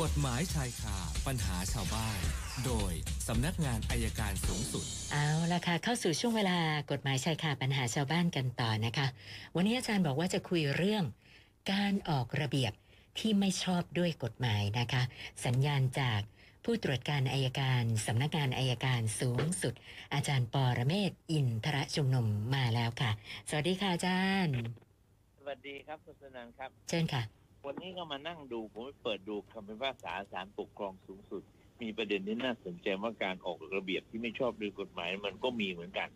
กฎหมายชายคาปัญหาชาวบ้าน โดยสำนักงานอายการสูงสุด เอาละค่ะ เข้าสู่ช่วงเวลากฎหมายชายคาปัญหาชาวบ้านกันต่อนะคะ วันนี้อาจารย์บอกว่าจะคุยเรื่อง การออกระเบียบที่ไม่ชอบด้วยกฎหมายนะคะ สัญญาณจากผู้ตรวจการอายการสำนักงานอายการสูงสุด อาจารย์ปอระเมศวร์อินทรชุมนุมมาแล้วค่ะ สวัสดีค่ะอาจารย์ สวัสดีครับคุณสนันครับ เชิญค่ะ วันนี้ก็มานั่งดู ผมไปเปิดดูคำพิพากษาศาลปกครองสูงสุด มีประเด็นที่น่าสนใจว่าการออกระเบียบที่ไม่ชอบด้วยกฎหมายมันก็มีเหมือนกัน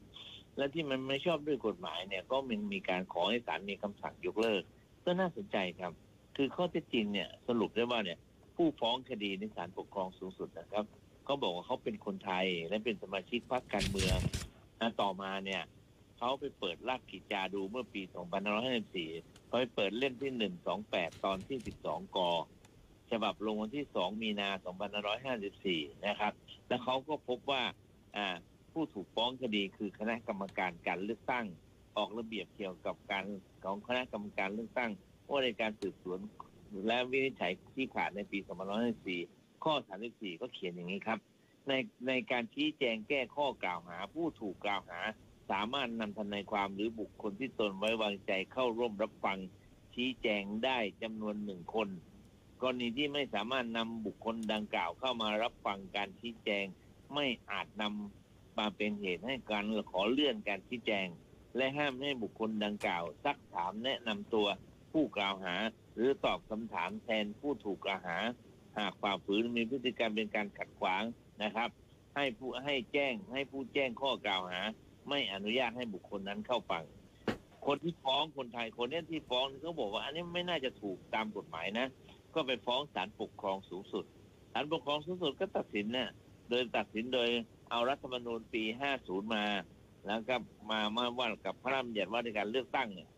และที่มันไม่ชอบด้วยกฎหมายเนี่ย ก็มันมีการขอให้ศาลมีคำสั่งยกเลิก ก็น่าสนใจครับ คือข้อเท็จจริงเนี่ยสรุปได้ว่าเนี่ย ผู้ฟ้องคดีในศาลปกครองสูงสุดนะครับเขาบอกว่าเขาเป็นคนไทยและเป็นสมาชิกพรรคการเมืองต่อมาเนี่ยเขาไปเปิดราชกิจจาดูเมื่อปี 2554 เขาไปเปิดเล่มที่128ตอนที่12กอฉบับลงวันที่2มีนา2554นะครับ แล้วเขาก็พบว่าอ่าผู้ถูกฟ้องคดีคือคณะกรรมการการเลือกตั้ง ออกระเบียบเกี่ยวกับการของคณะกรรมการเลือกตั้งว่าในการสืบสวนและวินิจฉัยที่ขาดในปี2554ข้อ 34 ก็เขียนอย่างนี้ครับ ในในการชี้แจงแก้ข้อกล่าวหา ผู้ถูกกล่าวหา สามารถนำทนายความหรือบุคคลที่ตนไว้วางใจเข้าร่วมรับฟัง ชี้แจงได้จำนวนหนึ่งคน กรณีที่ไม่สามารถนำบุคคลดังกล่าวเข้ามารับฟังการชี้แจง ไม่อาจนำมาเป็นเหตุให้การขอเลื่อนการชี้แจง และห้ามให้บุคคลดังกล่าว ซักถามแนะนำตัวผู้กล่าวหา หรือตอบคำถามแทนผู้ถูกกล่าวหา หากฝ่าฝืนมีพฤติกรรมเป็นการขัดขวางนะครับ ให้ผู้ให้แจ้งให้ผู้แจ้งข้อกล่าวหา ไม่อนุญาตให้บุคคลนั้นเข้าฟัง คนที่ฟ้องคนไทยคนนี้ที่ฟ้องเขาบอกว่า อันนี้ไม่น่าจะถูกตามกฎหมายนะ ก็ไปฟ้องศาลปกครองสูงสุดศาลปกครองสูงสุดก็ตัดสินเนี่ยโดยตัดสินโดยเอารัฐธรรมนูญปี 50 มา แล้วก็มามาว่ากับพระราชบัญญัติว่าด้วยการเลือกตั้งเนี่ย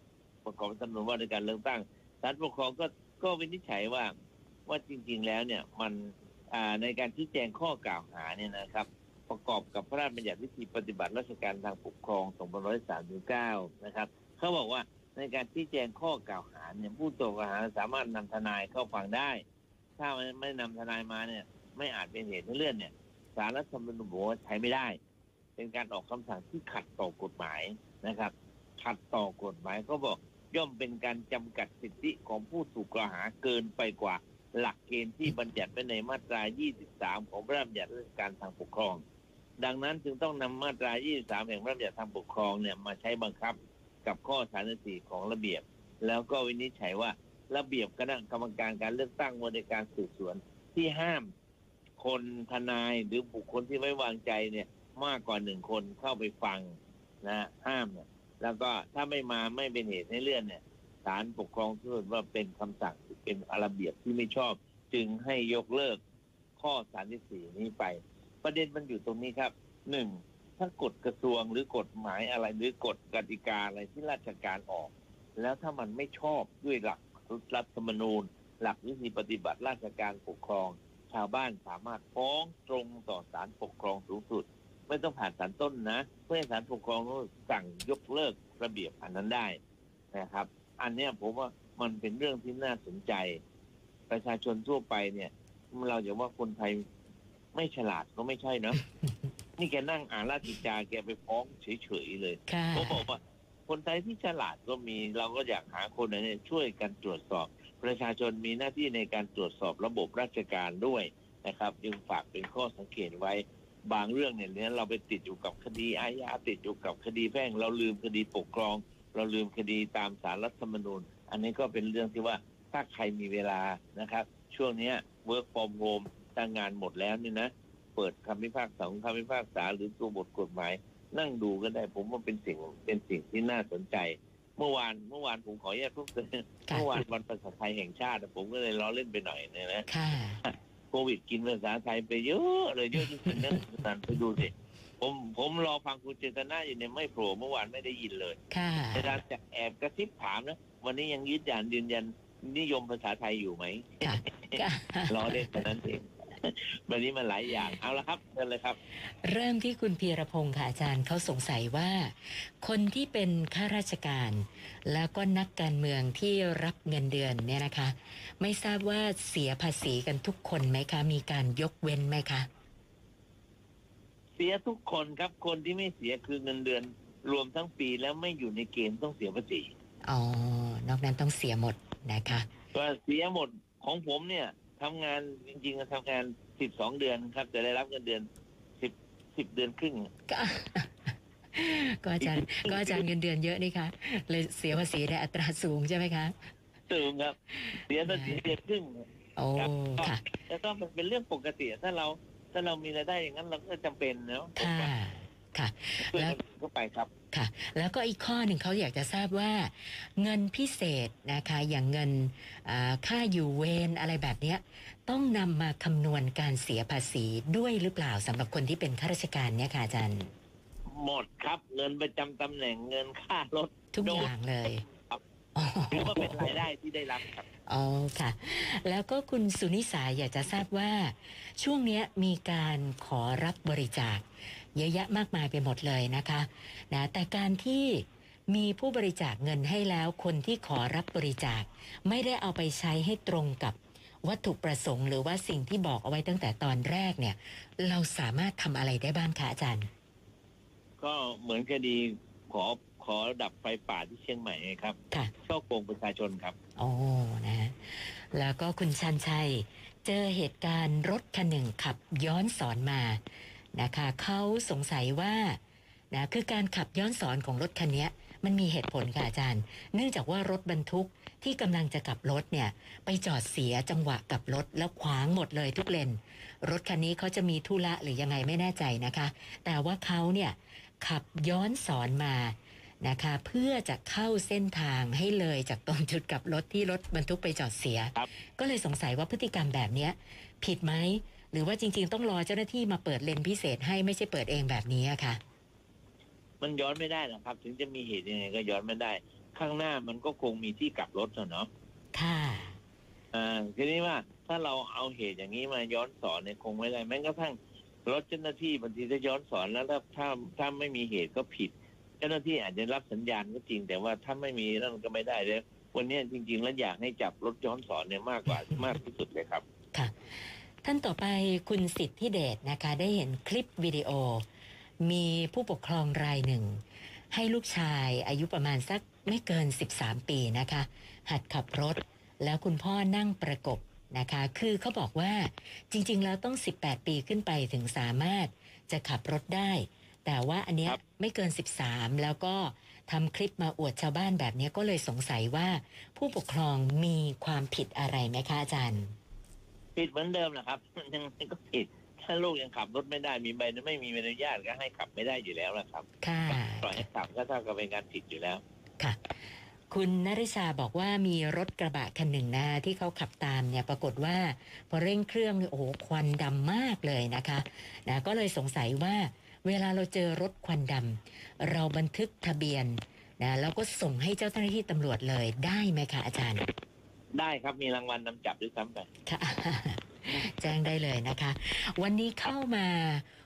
ประกอบรัฐธรรมนูญว่าด้วยการเลือกตั้งศาลปกครองก็ก็วินิจฉัยว่าว่าจริง ๆ แล้วเนี่ยมันอ่าในการชี้แจงข้อกล่าวหาเนี่ยนะครับ ประกอบกับพระราชบัญญัติวิธีปฏิบัติราชการทางปกครอง2539 นะครับเขาบอกว่าในการชี้แจงข้อกล่าวหาเนี่ยผู้ถูกกล่าวหาสามารถนำทนายเข้าฟังได้ ถ้าไม่ไม่นำทนายมาเนี่ย ไม่อาจเป็นเหตุให้เลื่อนเนี่ยศาลรัฐธรรมนูญบอกว่าใช้ไม่ได้ เป็นการออกคำสั่งที่ขัดต่อกฎหมายนะครับ ขัดต่อกฎหมายก็บอกย่อมเป็นการจำกัดสิทธิของผู้ถูกกล่าวหาเกินไปกว่าหลักเกณฑ์ที่บัญญัติไว้ในมาตรา 23 ของพระราชบัญญัติราชการทางปกครอง ดังนั้นจึงต้องนำมาตรา 23 แห่งพระราชบัญญัติทางปกครองเนี่ยมาใช้บังคับกับข้อ 34 ของระเบียบ แล้วก็วินิจฉัยว่าระเบียบคณะกรรมการการเลือกตั้งว่าในการสืบสวนที่ห้ามคนทนายหรือบุคคลที่ไว้วางใจเนี่ยมากกว่าหนึ่งคนเข้าไปฟังนะห้ามเนี่ยแล้วก็ถ้าไม่มาไม่เป็นเหตุให้เลื่อนเนี่ยศาลปกครองสูงสุดว่าเป็นคำสั่งเป็นระเบียบที่ไม่ชอบ จึงให้ยกเลิกข้อ 34 นี้ไป ประเด็นมันอยู่ตรงนี้ครับหนึ่งถ้ากฎกระทรวงหรือกฎหมายอะไรหรือกฎกติกาอะไรที่ราชการออก แล้วถ้ามันไม่ชอบด้วยหลักรัฐธรรมนูญ หลักวิธีปฏิบัติราชการปกครอง ชาวบ้านสามารถฟ้องตรงต่อศาลปกครองสูงสุด ไม่ต้องผ่านศาลต้นนะ เพื่อให้ศาลปกครองสั่งยกเลิกระเบียบอันนั้นได้นะครับ อันนี้ผมว่ามันเป็นเรื่องที่น่าสนใจ ประชาชนทั่วไปเนี่ย เราอย่าว่าคนไทย ไม่ฉลาดก็ไม่ใช่เนาะนี่แกนั่งอ่านราชกิจจาแกไปฟ้องเฉยๆเลยค่ะผมบอกว่า คนไทยที่ฉลาดก็มี เราก็อยากหาคนเนี่ยช่วยกันตรวจสอบ ประชาชนมีหน้าที่ในการตรวจสอบระบบราชการด้วยนะครับจึงฝากเป็นข้อสังเกตไว้บางเรื่องเนี่ยเนี่ยเราไปติดอยู่กับคดีอาญาติดอยู่กับคดีแพ่ง เราลืมคดีปกครอง เราลืมคดีตามสารรัฐธรรมนูญ อันนี้ก็เป็นเรื่องที่ว่าถ้าใครมีเวลานะครับ ช่วงเนี้ย work from home ตั้งงานหมดแล้วนี่นะเปิดคำพิพากษาของคำพิพากษาหรือตัวบทกฎหมาย นั่งดูก็ได้ผมว่าเป็นสิ่งเป็นสิ่งที่น่าสนใจ เมื่อวานเมื่อวานผมขอแยกเพิ่มเติมค่ะเมื่อวานวันภาษาไทยแห่งชาติ ผมก็เลยล้อเล่นไปหน่อยเนี่ยนะค่ะโควิดกินภาษาไทยไปเยอะเลยเยอะที่สุดนะนันไปดูสิผมผมรอฟังคุณเจตนาอยู่เนี่ยไม่โผล่เมื่อวานไม่ได้ยินเลยค่ะอาจารย์จะแอบกระซิบถามนะวันนี้ยังยืนยันยืนยันนิยมภาษาไทยอยู่ไหมค่ะค่ะรอเล่นเท่านั้นเอง วันนี้มันหลายอย่างเอาละครับเชิญเลยครับ เริ่มที่คุณพีรพงศ์ค่ะอาจารย์เขาสงสัยว่า คนที่เป็นข้าราชการ แล้วก็นักการเมืองที่รับเงินเดือนเนี่ยนะคะ ไม่ทราบว่าเสียภาษีกันทุกคนไหมคะ มีการยกเว้นไหมคะเสียทุกคนครับคนที่ไม่เสียคือเงินเดือน รวมทั้งปีแล้วไม่อยู่ในเกณฑ์ต้องเสียภาษีอ๋อนอกนั้นต้องเสียหมดนะคะว่าเสียหมดของผมเนี่ย ทำงานจริงๆทำงานสิบสองเดือนครับจะได้รับเงินเดือนสิบสิบเดือนครึ่งก็ก็อาจารย์ก็อาจารย์เงินเดือนเยอะนี่คะเลยเสียภาษีในอัตราสูงใช่ไหมคะสูงครับเสียภาษีเดือนครึ่งโอ้ค่ะแล้วก็มันเป็นเรื่องปกติถ้าเราถ้าเรามีรายได้อย่างนั้นเราก็จำเป็นเนาะค่ะ ค่ะ ช่วยแล้ว กันเข้าไปครับ ค่ะ แล้วก็อีกข้อหนึ่งเขาอยากจะทราบว่า เงินพิเศษนะคะอย่างเงินอ่าค่าอยู่เวรอะไรแบบเนี้ยต้องนำมาคำนวณการเสียภาษีด้วยหรือเปล่าสำหรับคนที่เป็นข้าราชการเนี่ยค่ะอาจารย์หมดครับเงินประจำตำแหน่งเงินค่ารถ ทุกโดนอย่างเลยครับ อ๋อ ถือว่าเป็นรายได้ที่ได้รับครับ อ๋อค่ะ แล้วก็คุณสุนิสาอยากจะทราบว่า ช่วงเนี้ยมีการขอรับบริจาค เยอะแยะมากมายไปหมดเลยนะคะนะแต่การที่มีผู้บริจาคเงินให้แล้วคนที่ขอรับบริจาค ไม่ได้เอาไปใช้ให้ตรงกับวัตถุประสงค์หรือว่าสิ่งที่บอกเอาไว้ตั้งแต่ตอนแรกเนี่ย เราสามารถทำอะไรได้บ้างคะอาจารย์ ก็เหมือนคดีขอขอดับไฟป่าที่เชียงใหม่ไงครับค่ะช่อโกงประชาชนครับโอ้นะฮะแล้วก็คุณชันชัย เจอเหตุการณ์รถคันหนึ่งขับย้อนสอนมา นะคะเขาสงสัยว่านะคือการขับย้อนสอนของรถคันเนี้ยมันมีเหตุผลค่ะอาจารย์ เนื่องจากว่ารถบรรทุกที่กำลังจะกลับรถเนี่ยไปจอดเสียจังหวะกลับรถแล้วขวางหมดเลยทุกเลน รถคันนี้เขาจะมีธุระหรือยังไงไม่แน่ใจนะคะ แต่ว่าเขาเนี่ยขับย้อนสอนมานะคะเพื่อจะเข้าเส้นทางให้เลยจากตรงจุดกลับรถที่รถบรรทุกไปจอดเสียครับก็เลยสงสัยว่าพฤติกรรมแบบเนี้ยผิดไหมห รือว่าจริง ๆ ต้องรอเจ้าหน้าที่มาเปิดเลนพิเศษให้ไม่ใช่เปิดเองแบบนี้อะค่ะ มันย้อนไม่ได้นะครับ ถึงจะมีเหตุยังไงก็ย้อนไม่ได้ ข้างหน้ามันก็คงมีที่กลับรถอะเนาะค่ะอ่าทีนี้ว่าถ้าเราเอาเหตุอย่างนี้มาย้อนสอนเนี่ยคงไม่ได้แม้กระทั่งรถเจ้าหน้าที่บางทีถ้าย้อนสอนแล้วถ้าถ้าถ้าไม่มีเหตุก็ผิด เจ้าหน้าที่อาจจะรับสัญญาณก็จริง แต่ว่าถ้าไม่มีนั่นก็ไม่ได้เลยวันนี้จริง ๆ แล้วอยากให้จับรถย้อนสอนเนี่ยมากกว่ามากที่สุดเลยครับ ค่ะ ท่านต่อไปคุณสิทธิเดชนะคะ ได้เห็นคลิปวิดีโอ มีผู้ปกครองรายหนึ่ง ให้ลูกชายอายุประมาณสักไม่เกิน 13 ปีนะคะ หัดขับรถ แล้วคุณพ่อนั่งประกบนะคะ คือเขาบอกว่าจริง ๆ แล้วต้อง 18 ปีขึ้นไปถึงสามารถจะขับรถได้ แต่ว่าอันเนี้ยครับไม่เกิน 13 แล้วก็ทำคลิปมาอวดชาวบ้านแบบเนี้ยก็เลยสงสัยว่าผู้ปกครองมีความผิดอะไรไหมคะอาจารย์ ผิดเหมือนเดิมนะครับยังไงก็ผิด ถ้าลูกยังขับรถไม่ได้มีใบไม่มีใบอนุญาตก็ให้ขับไม่ได้อยู่แล้วนะครับค่ะปล่อยให้ขับก็เท่ากับเป็นการผิดอยู่แล้วค่ะ คุณนริชาบอกว่ามีรถกระบะคันหนึ่งนะที่เขาขับตามเนี่ยปรากฏว่า พอเร่งเครื่องเนี่ยโอ้โหควันดำมากเลยนะคะนะก็เลยสงสัยว่าเวลาเราเจอรถควันดำเราบันทึกทะเบียนนะแล้วก็ส่งให้เจ้าหน้าที่ตำรวจเลยได้ไหมคะอาจารย์ ได้ครับมีรางวัลนำจับด้วยซ้ำไปค่ะ แจ้งได้เลยนะคะ วันนี้เข้ามา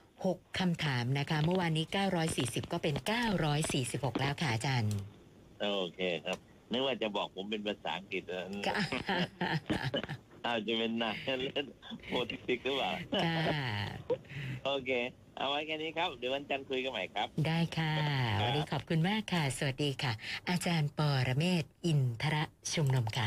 6คำถามนะคะ เมื่อวานนี้ 940 ก็เป็น 946 แล้วค่ะอาจารย์โอเคครับนึกว่าจะบอกผมเป็นภาษาอังกฤษนะค่ะอาจจะเป็นนายเล่นโปรติกหรือเปล่าค่ะโอเค เอาไว้แค่นี้ครับ เดี๋ยววันจันทร์คุยกันใหม่ครับ ได้ค่ะครับวันนี้ขอบคุณมากค่ะ สวัสดีค่ะ อาจารย์ปอระเมศวร์อินทระชุมนุมค่ะ